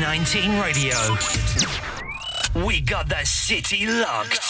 K19 Radio. We got the city locked.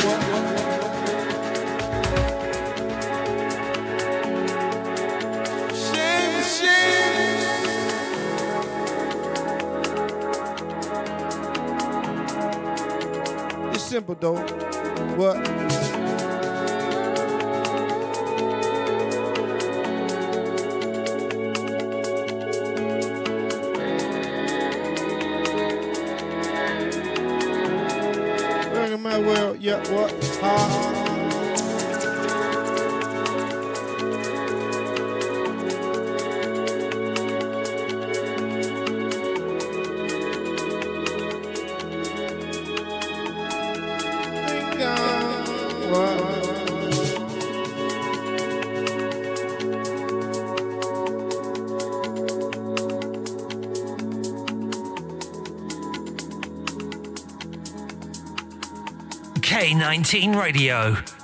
people though. What? Bring my world, yeah, what? Ha, K19 Radio.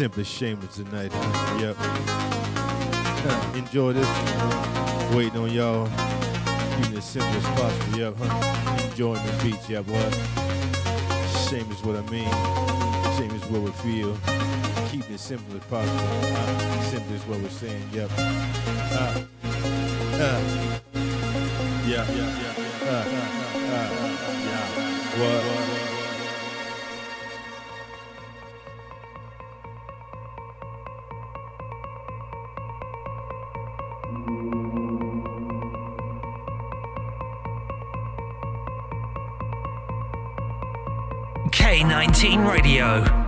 Simply shameless tonight. Yep. Enjoy this. Waiting on y'all. Keeping it simple as possible. Yep. Huh? Enjoying the beats. Yep. What? Shame is what I mean. Shame is what we feel. Keeping it simple as possible. Uh, simple is what we're saying. Yep. Uh, uh. Yeah, yeah, yeah. Uh, uh, uh, uh, uh, yeah. What? what? K19 Radio.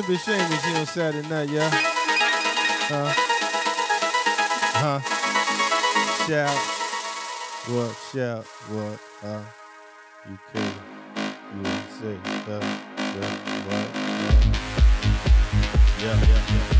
Simply shameless, you know, Saturday night, yeah. Huh? Huh? Shout. What? Shout. What? Huh? You can. You say. Huh? What? Uh, yeah. Yeah. Yeah.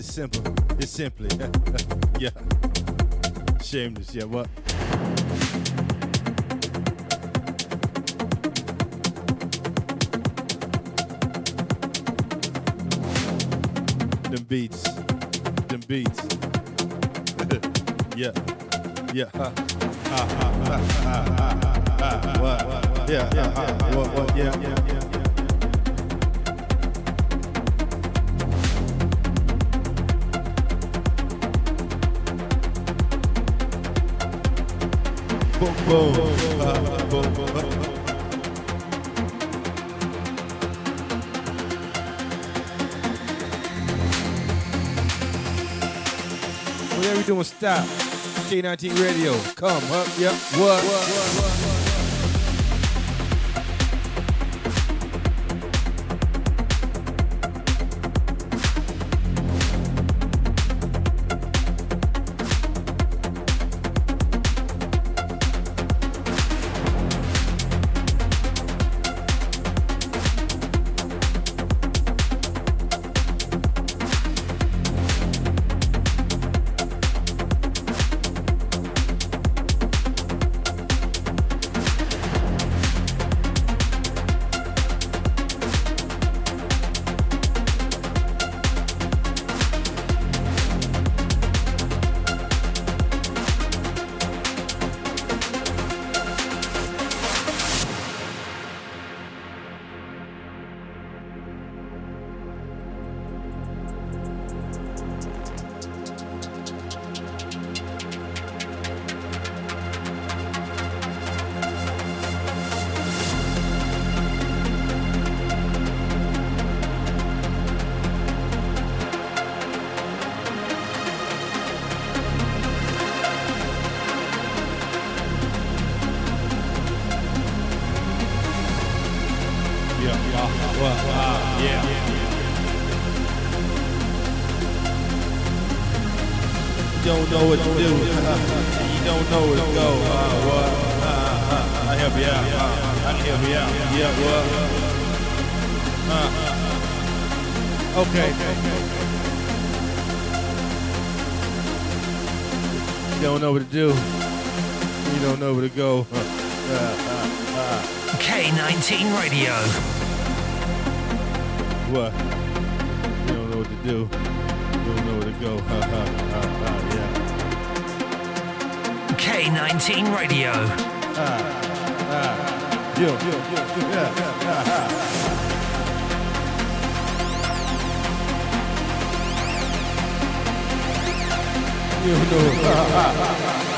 It's simple. It's simply. yeah. Shameless. Yeah. What? Them beats. Them beats. yeah. Yeah. Ha. Ha, ha, ha, ha, ha, ha, What? Yeah. What? Yeah. Whatever you doing, stop. K19 Radio, come up, yep, what? what, what, what. What to do. you don't know where to go. Uh, what? Uh, uh, I help you out. Uh, I can help you out. Yeah, what? Uh, okay. You don't know what to do. You don't know where to go. Uh, uh, uh. K19 Radio. What? You don't know what to do. You don't know where to go. Ha ha ha ha. Yeah. K19 Radio. Yo, yo, yo, yo, yeah, yeah, yeah. You know.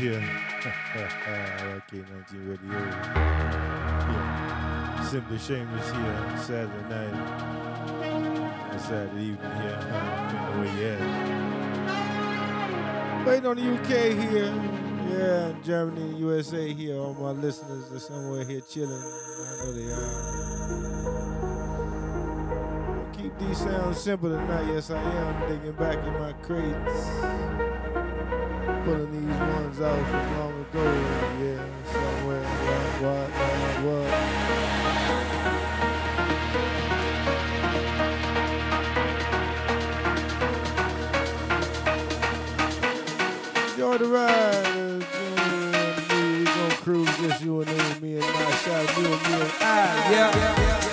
Here. RK19 Radio. Yeah. Simply Shameless here Saturday night. Saturday evening here. Uh, where you. Waiting on the UK here. Yeah, Germany, USA here. All my listeners are somewhere here chilling. I know they are. Keep these sounds simple tonight. Yes, I am digging back in my crates pulling these ones out from long ago. Yeah, somewhere. What, what, what. Enjoy the ride. We gonna cruise just you and me, me and my shot, you and me and I. Yeah, yeah, yeah.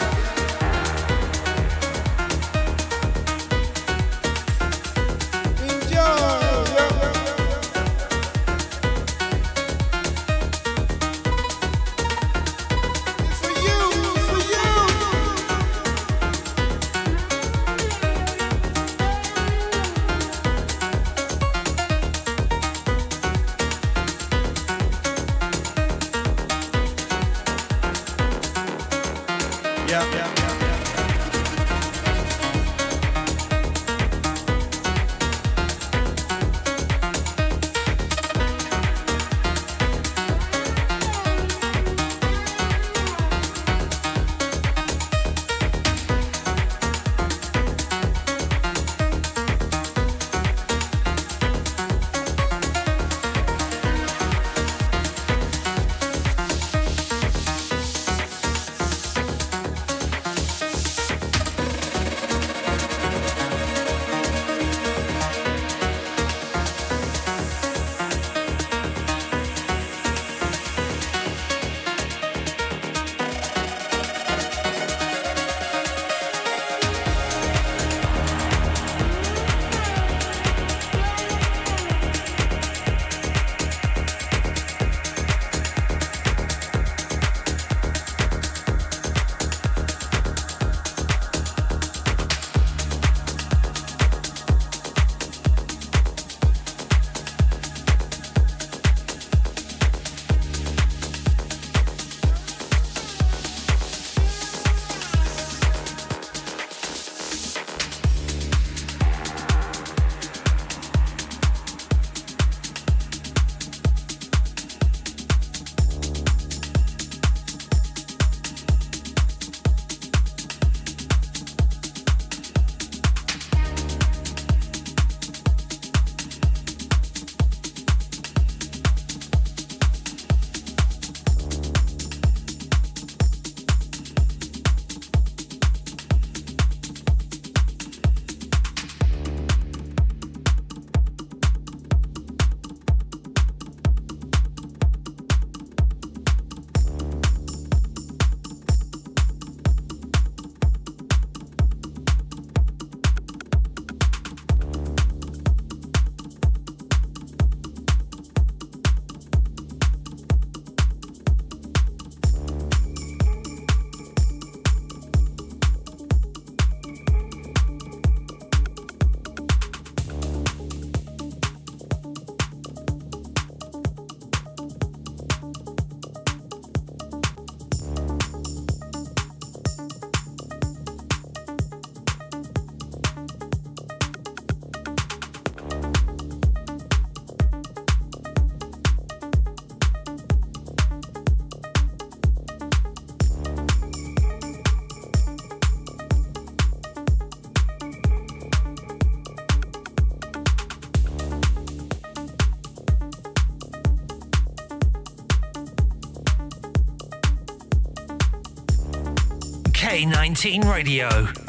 K19 Radio.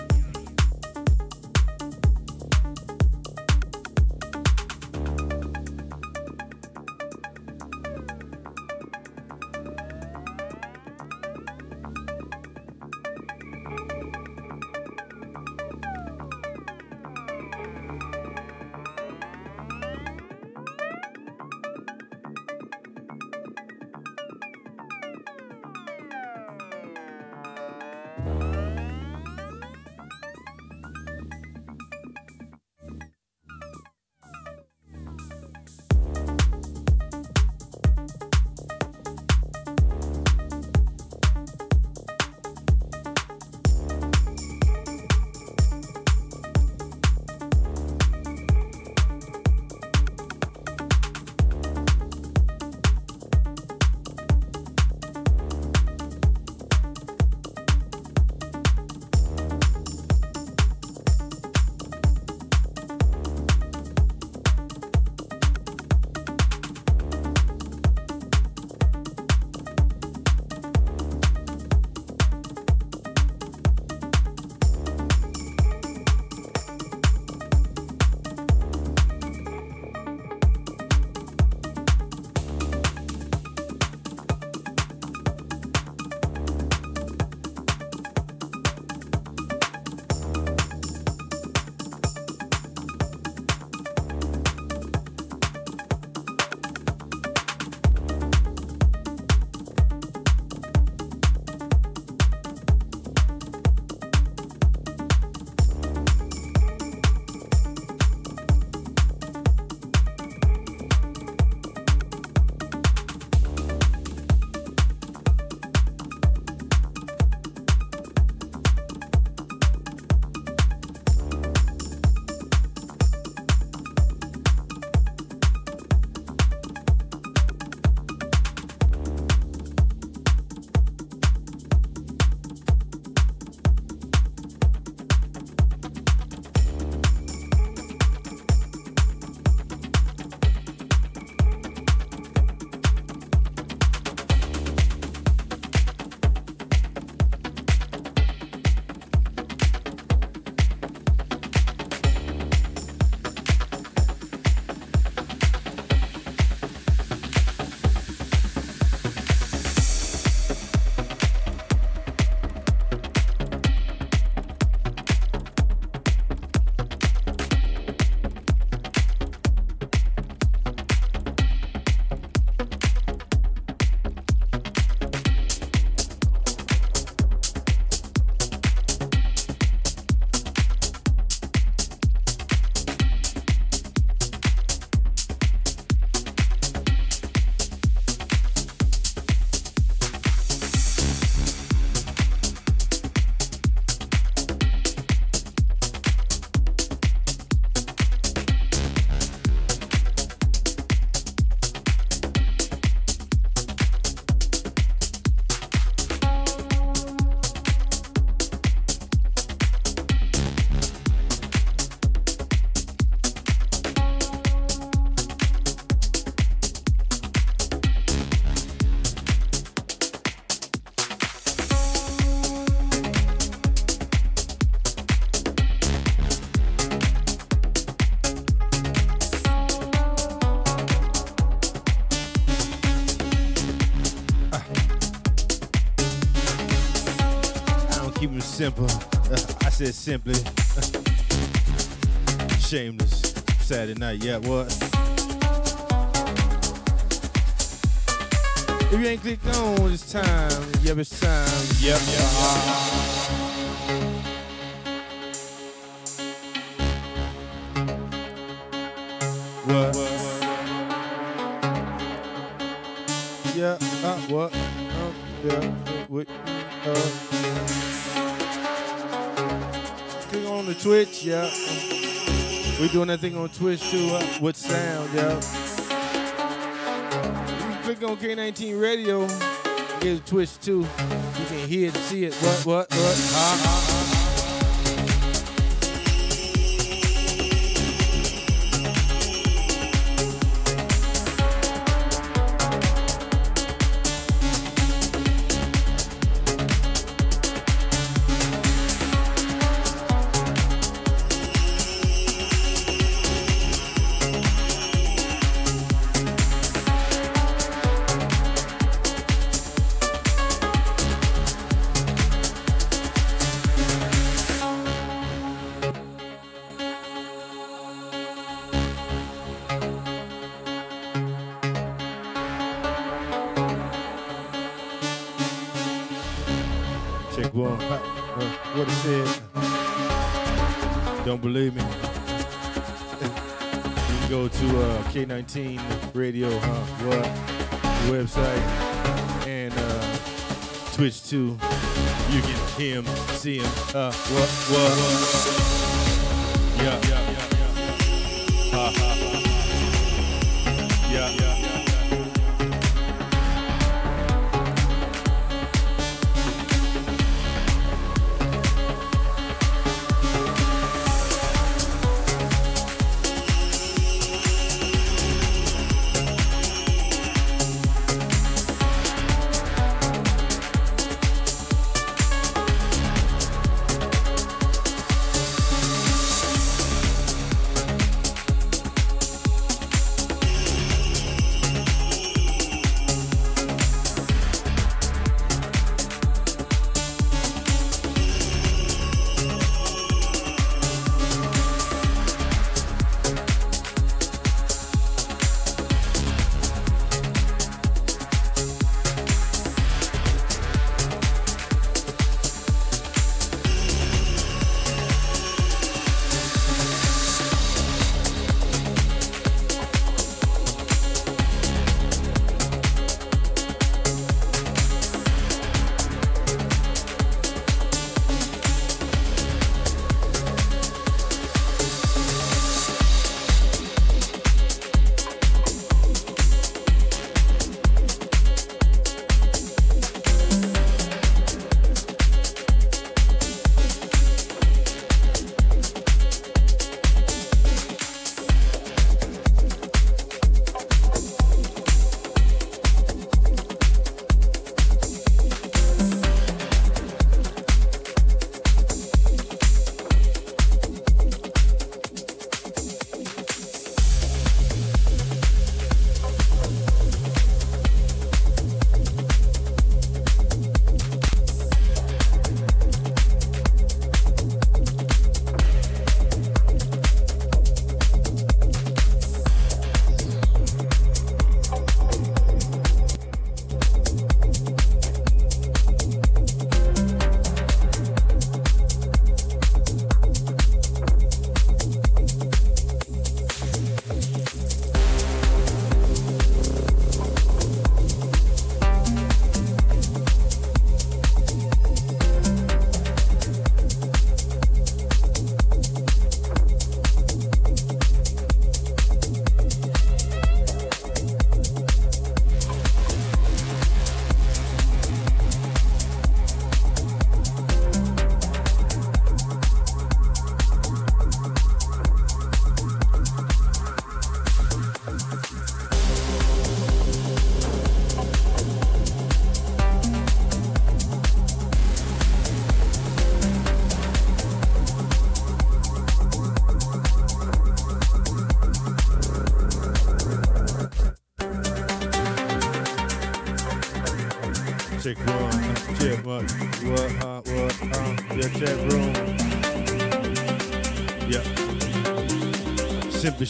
Simply. Shameless. Saturday night. Yeah, what? If you ain't clicked on, it's time. Yep, it's time. Yep, yep. Twitch, yeah. We doing that thing on Twitch too, uh, with sound, yeah click on K19 Radio, get a Twitch too. You can hear it, see it. What, what, what? K19 Twitch too. You can hear him, see him. Uh, what? What?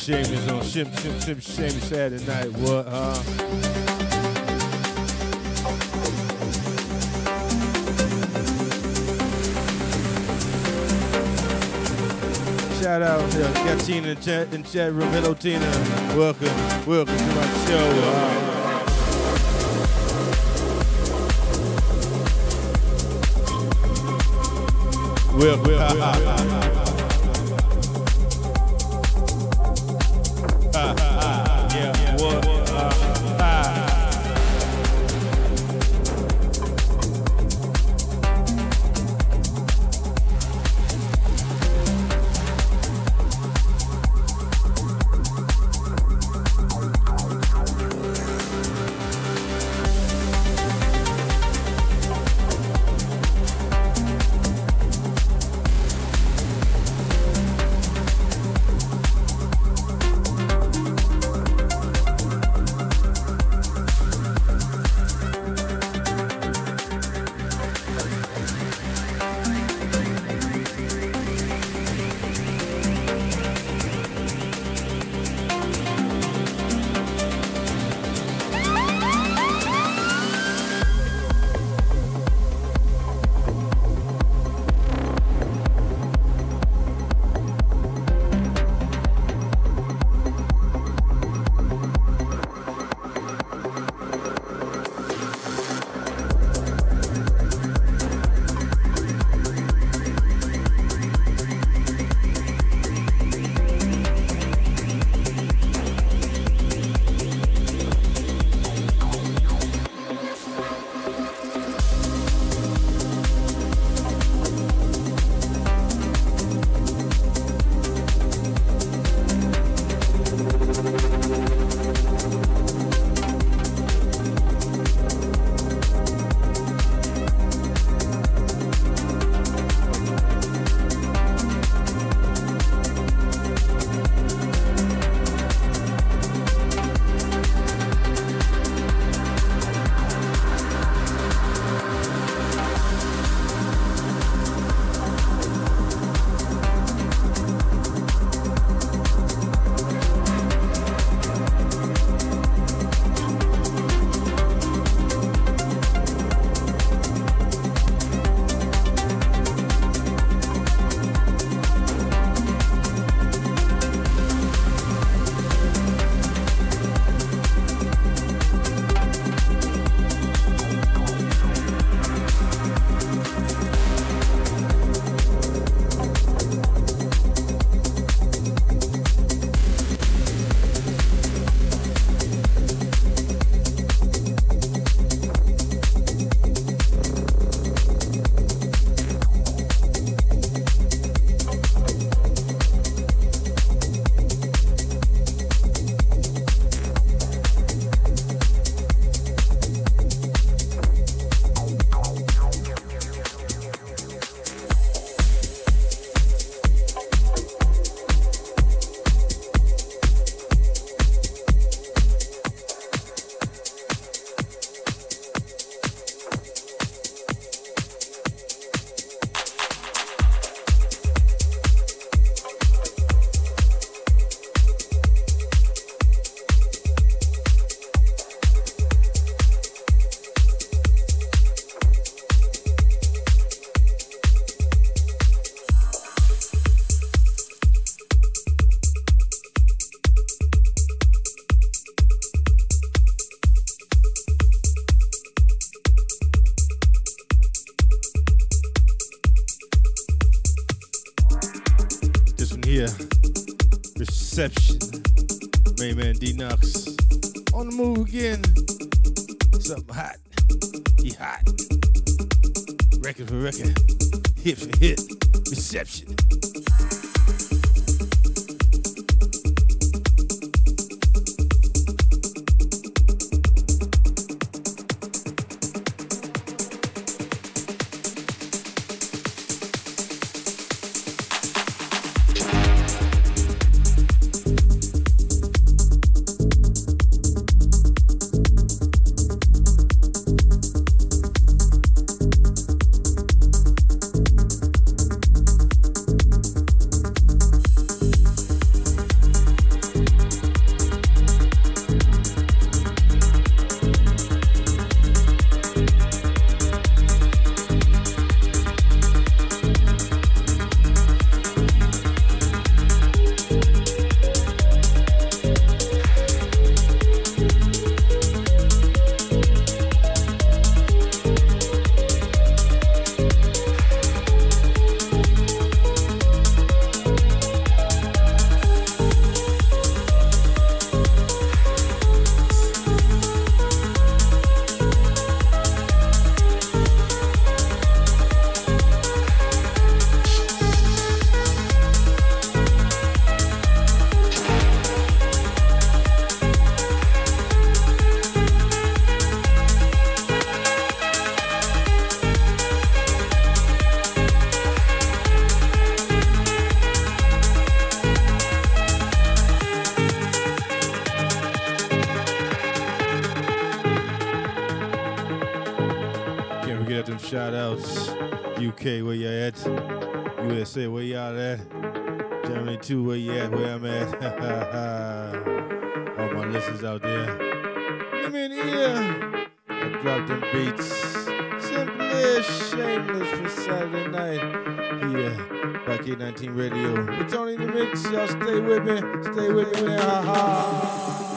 Shameless on Sim, Sim, Shameless Saturday night, what, huh? Shout out to got Tina in chat, in chat room. Hello, Tina. Welcome, welcome to my show. Uh, well, UK, where you at? USA, where y'all at? Germany too, where you at? Where I'm at? All my listeners out there. Let me in here. I drop them beats. Simply shameless for Saturday night. Here, back 819 Radio. It's only the mix. Y'all stay with me. Stay with me. Ha ha.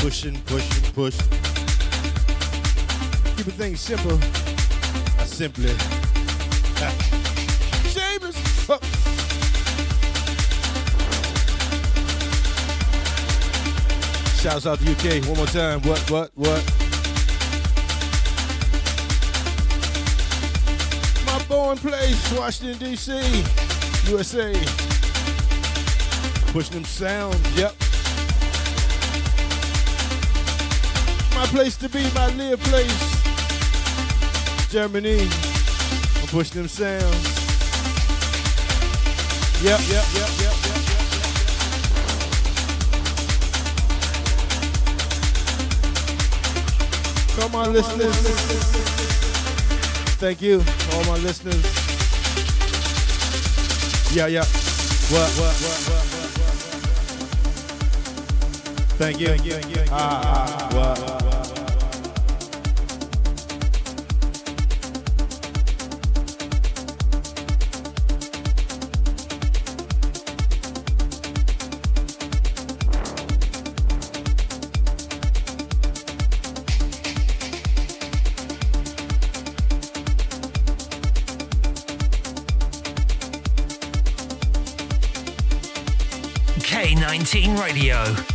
Pushing, pushing, pushing. Keeping things simple. I simply. Oh. Shouts out to UK one more time. What, what, what? My born place, Washington, D.C., USA. Pushing them sounds, yep. My place to be, my live place. Germany. I'm pushing them sounds. Yep, yep, yep, yep, yep. Come on, listeners. Thank you, all my listeners. Yeah, yeah. What, what, what, what, what, what. Thank you. Thank you. Ah, ah, what, Radio.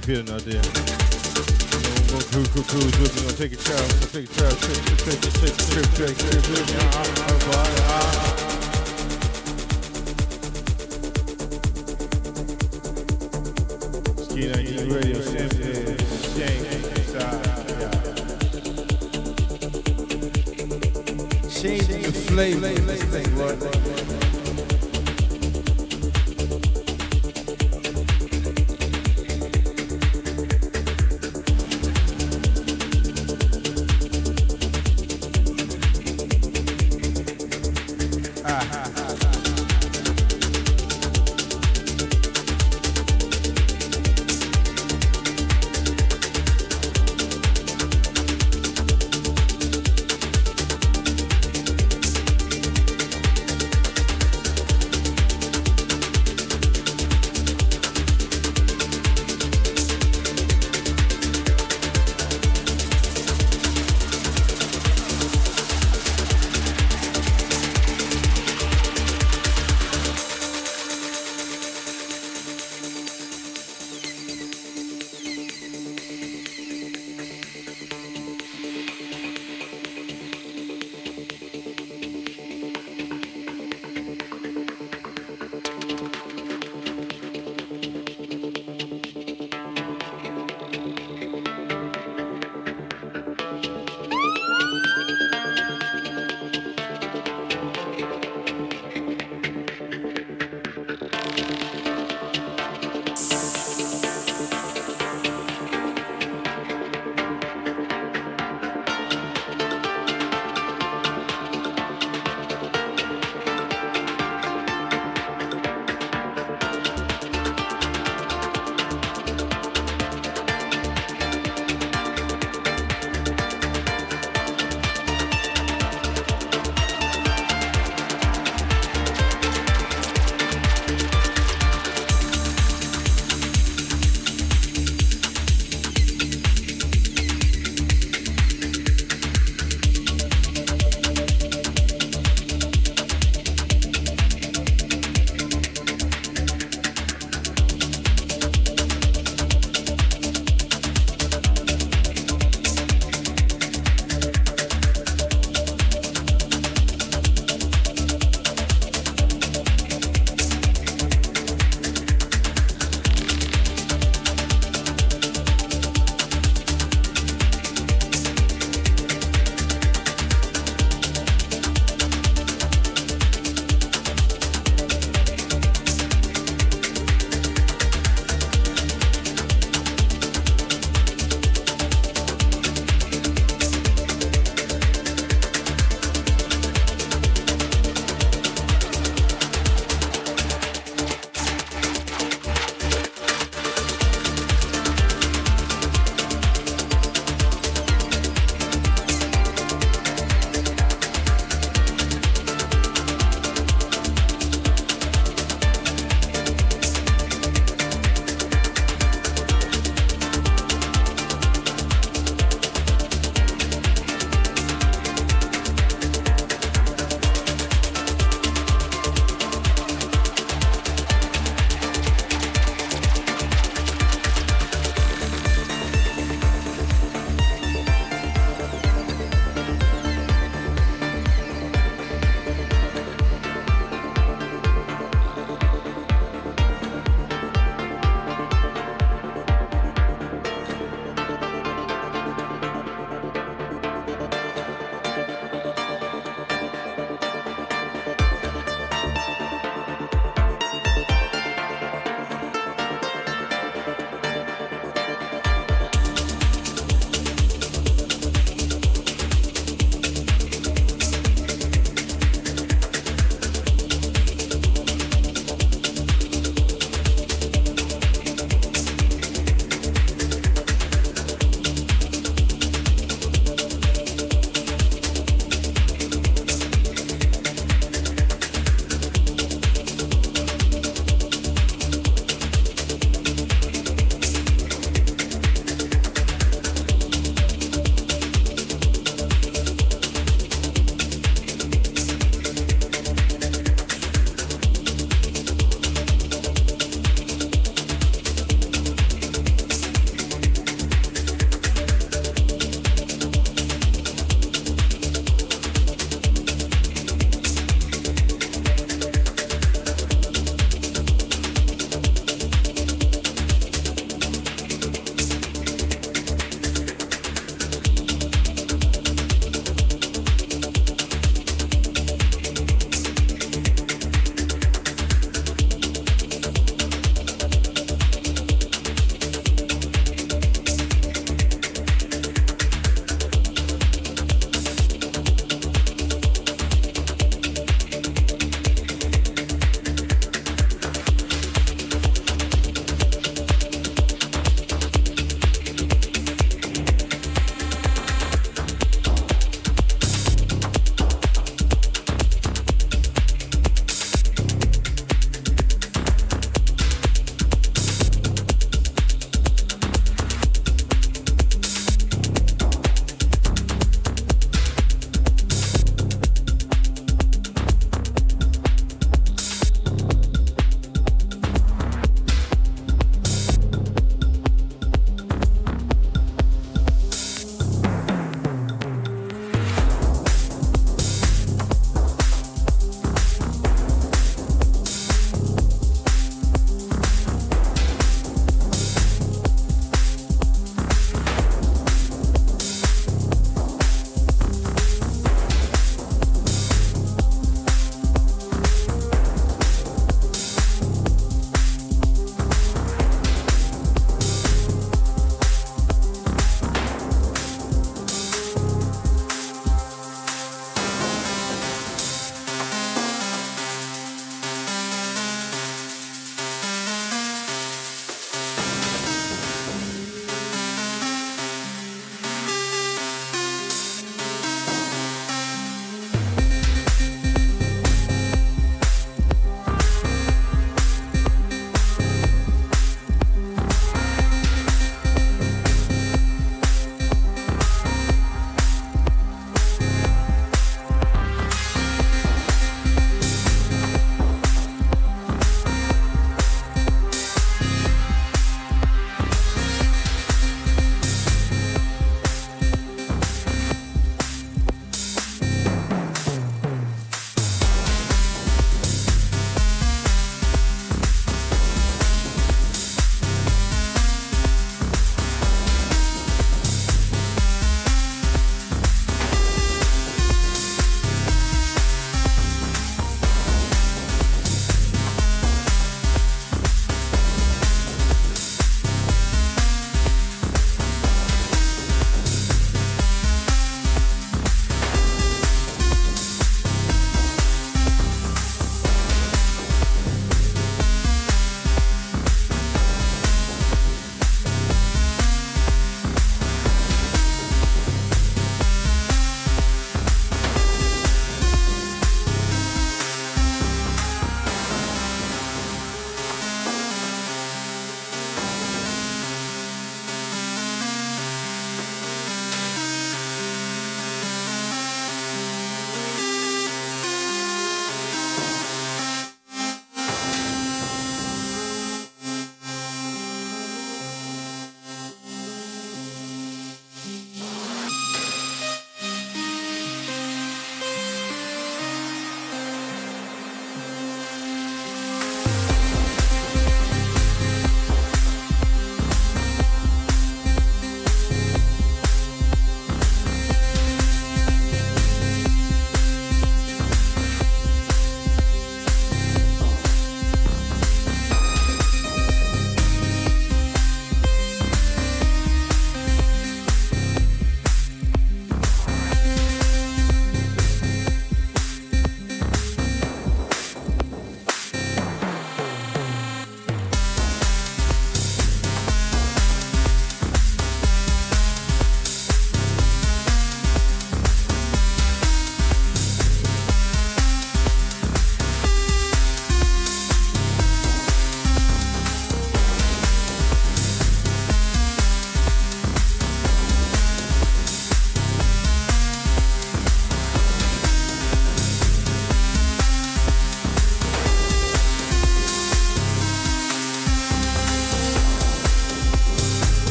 How we feeling out there? We're gonna cruise, cruise, cruise with me. Gonna take a trip, gonna take a trip, trip, trip, trip, trip, trip, trip, trip, trip, trip. Ah, ah, ah, ah. 19 Radio, Sam, Shane, Changing the flavor this thing, Lord.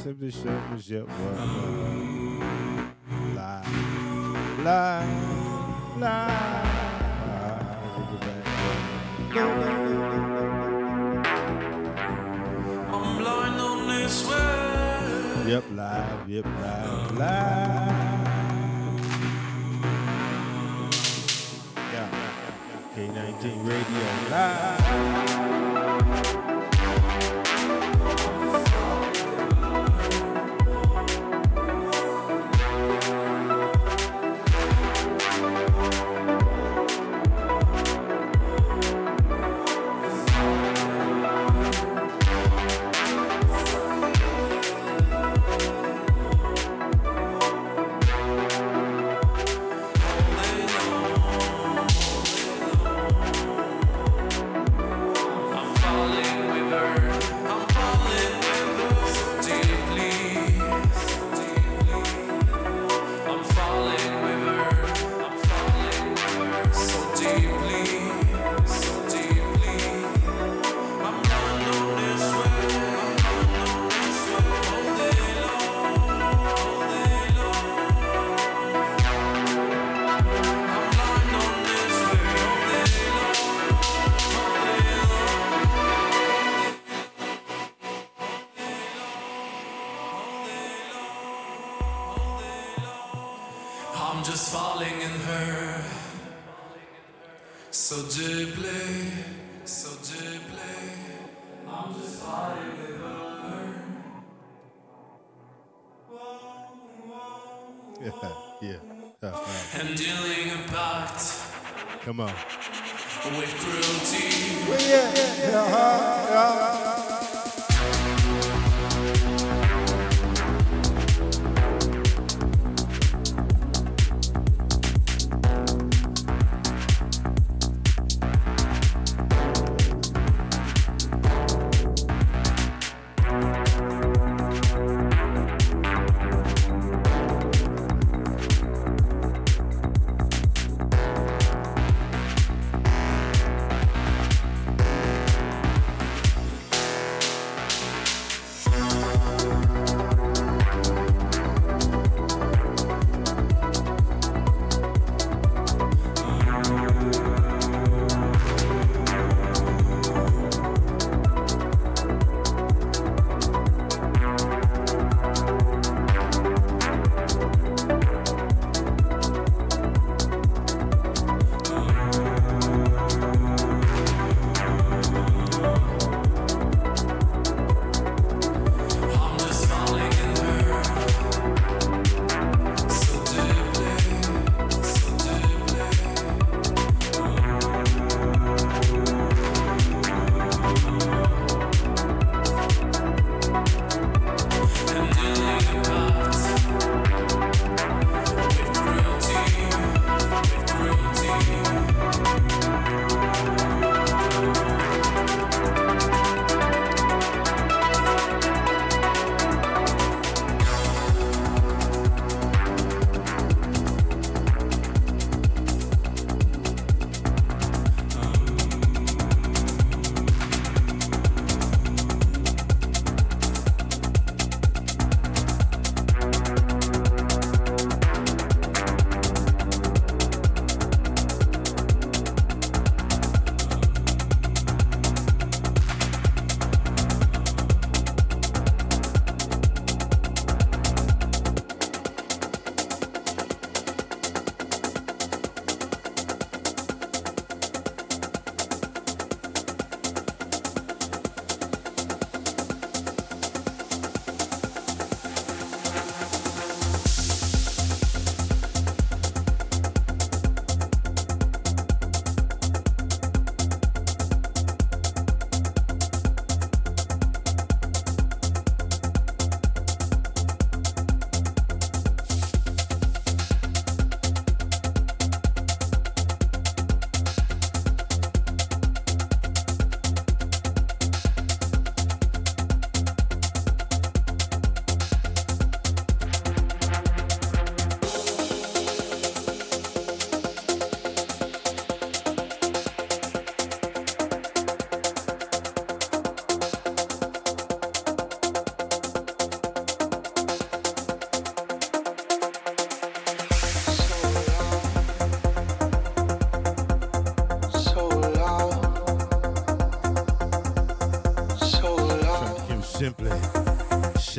Simply, shit was lie, Alabama.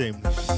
James.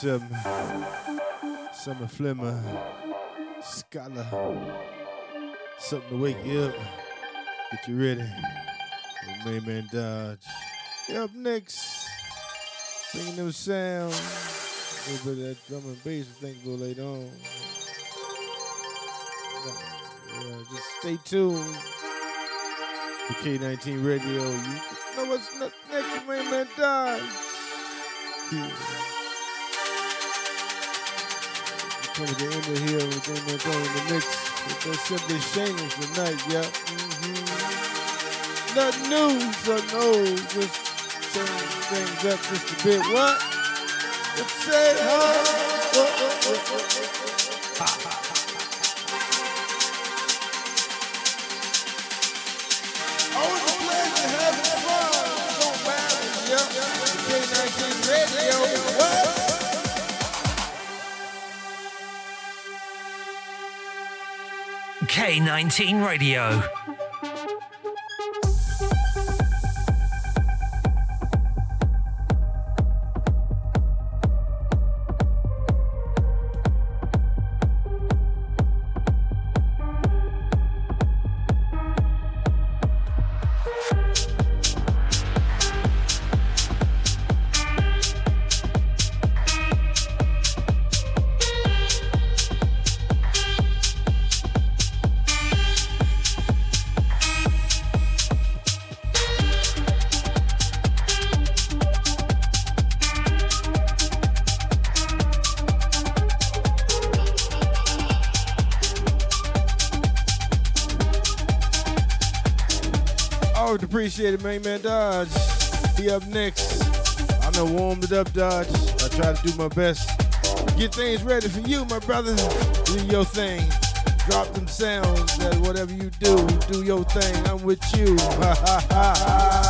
Some Summer Flimmer, SKALA, something to wake you up, get you ready. With Main Man Dodge. Up next, bringing them sounds. A little bit of that drum and bass, I think, go later on. Yeah, just stay tuned. The K19 Radio. You know what's next, Main Man Dodge. Yeah. Coming to the end of here, going to go in the mix with that Simply Shameless tonight, yeah. Mm-hmm. Nothing new, so no, just change things up just a bit. What? Let's say, huh? K19 Radio. Appreciate it, man, man. Dodge. He up next. I know warmed it up, Dodge. I try to do my best. Get things ready for you, my brother. Do your thing. Drop them sounds. Whatever you do, do your thing. I'm with you. Ha ha ha.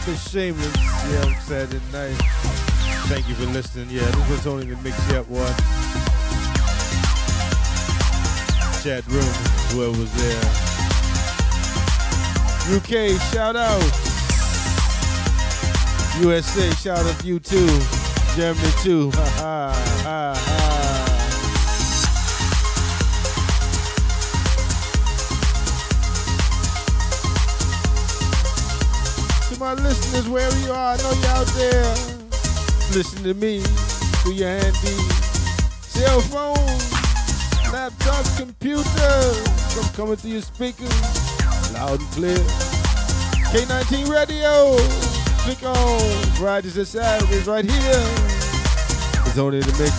Simply shameless. Yeah, on Saturday night. Thank you for listening. Yeah, this was only the mix yet one. Chat room, whoever was there. UK, shout out. USA, shout out you too. Germany too. Ha ha ha ha. My listeners, wherever you are, I know you're out there. Listen to me through your handy cell phone, laptop, computer. I'm coming through your speakers, loud and clear. K19 Radio. Click on Fridays and Saturdays right here. It's only the mix.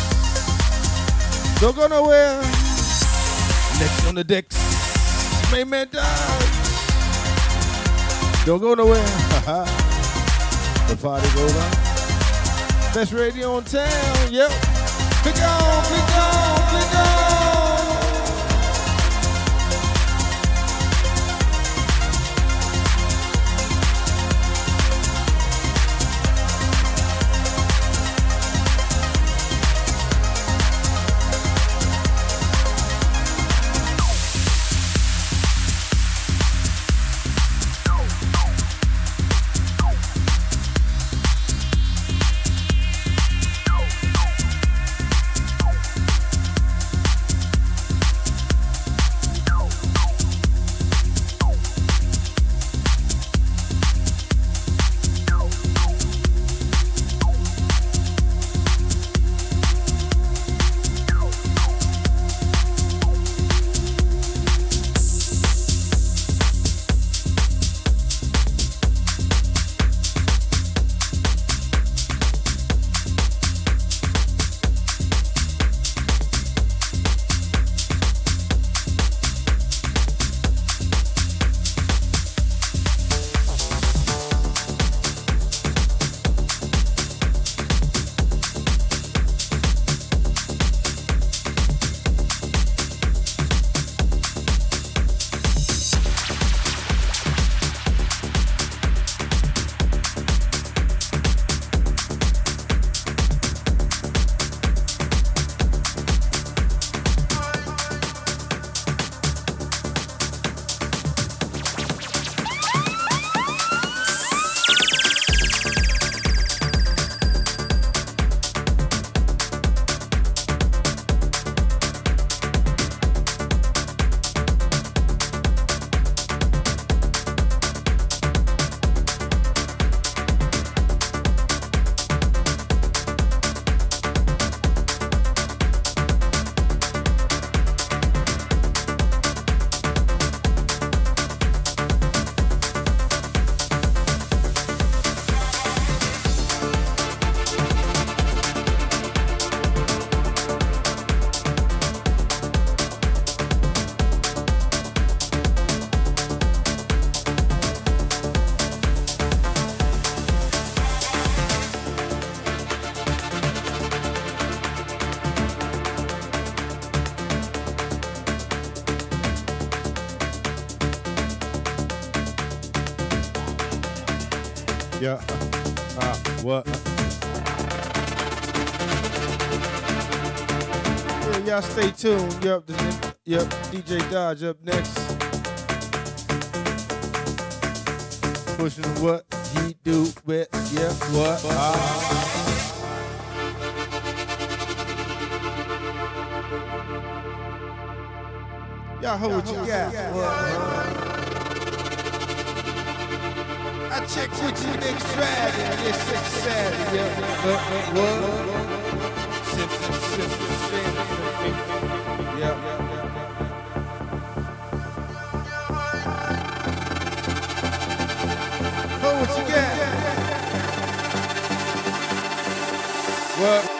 Don't go nowhere. Next on the decks, main man down. Don't go nowhere. the party goes on. Best radio in town. Yep. Click on, click on, click on. Y'all stay tuned. Yep, the, yep. DJ Dodge up next. Pushing what he do with yeah what? Uh, y'all hold what you got. What? I check with you next Friday. Yes, next Saturday. What? what? Simpson, Simpson, What you got. What?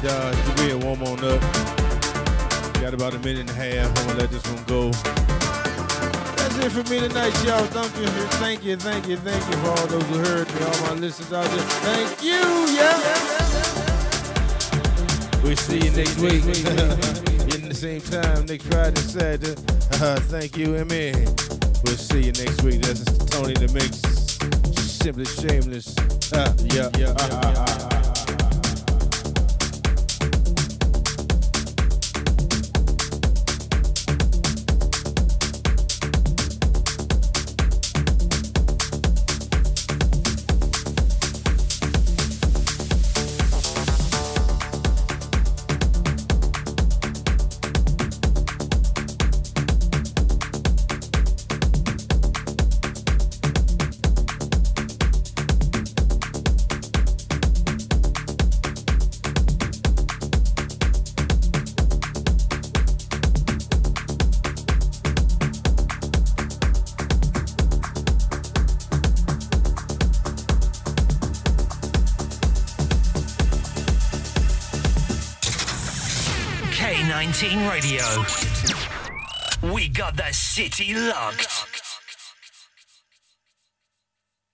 Be a warm on up. Got about a minute and a half. I'm gonna let this one go. That's it for me tonight, y'all. Thank you, thank you, thank you, thank you for all those who heard me, all my listeners out there. Thank you, yeah. We'll see you next week. In the same time, next Friday, Saturday. Uh, thank you, Emmy. We'll see you next week. That's Tony the Mix. Simply shameless. Uh, yeah, yeah, yeah, yeah. K19 Radio. We got the city locked.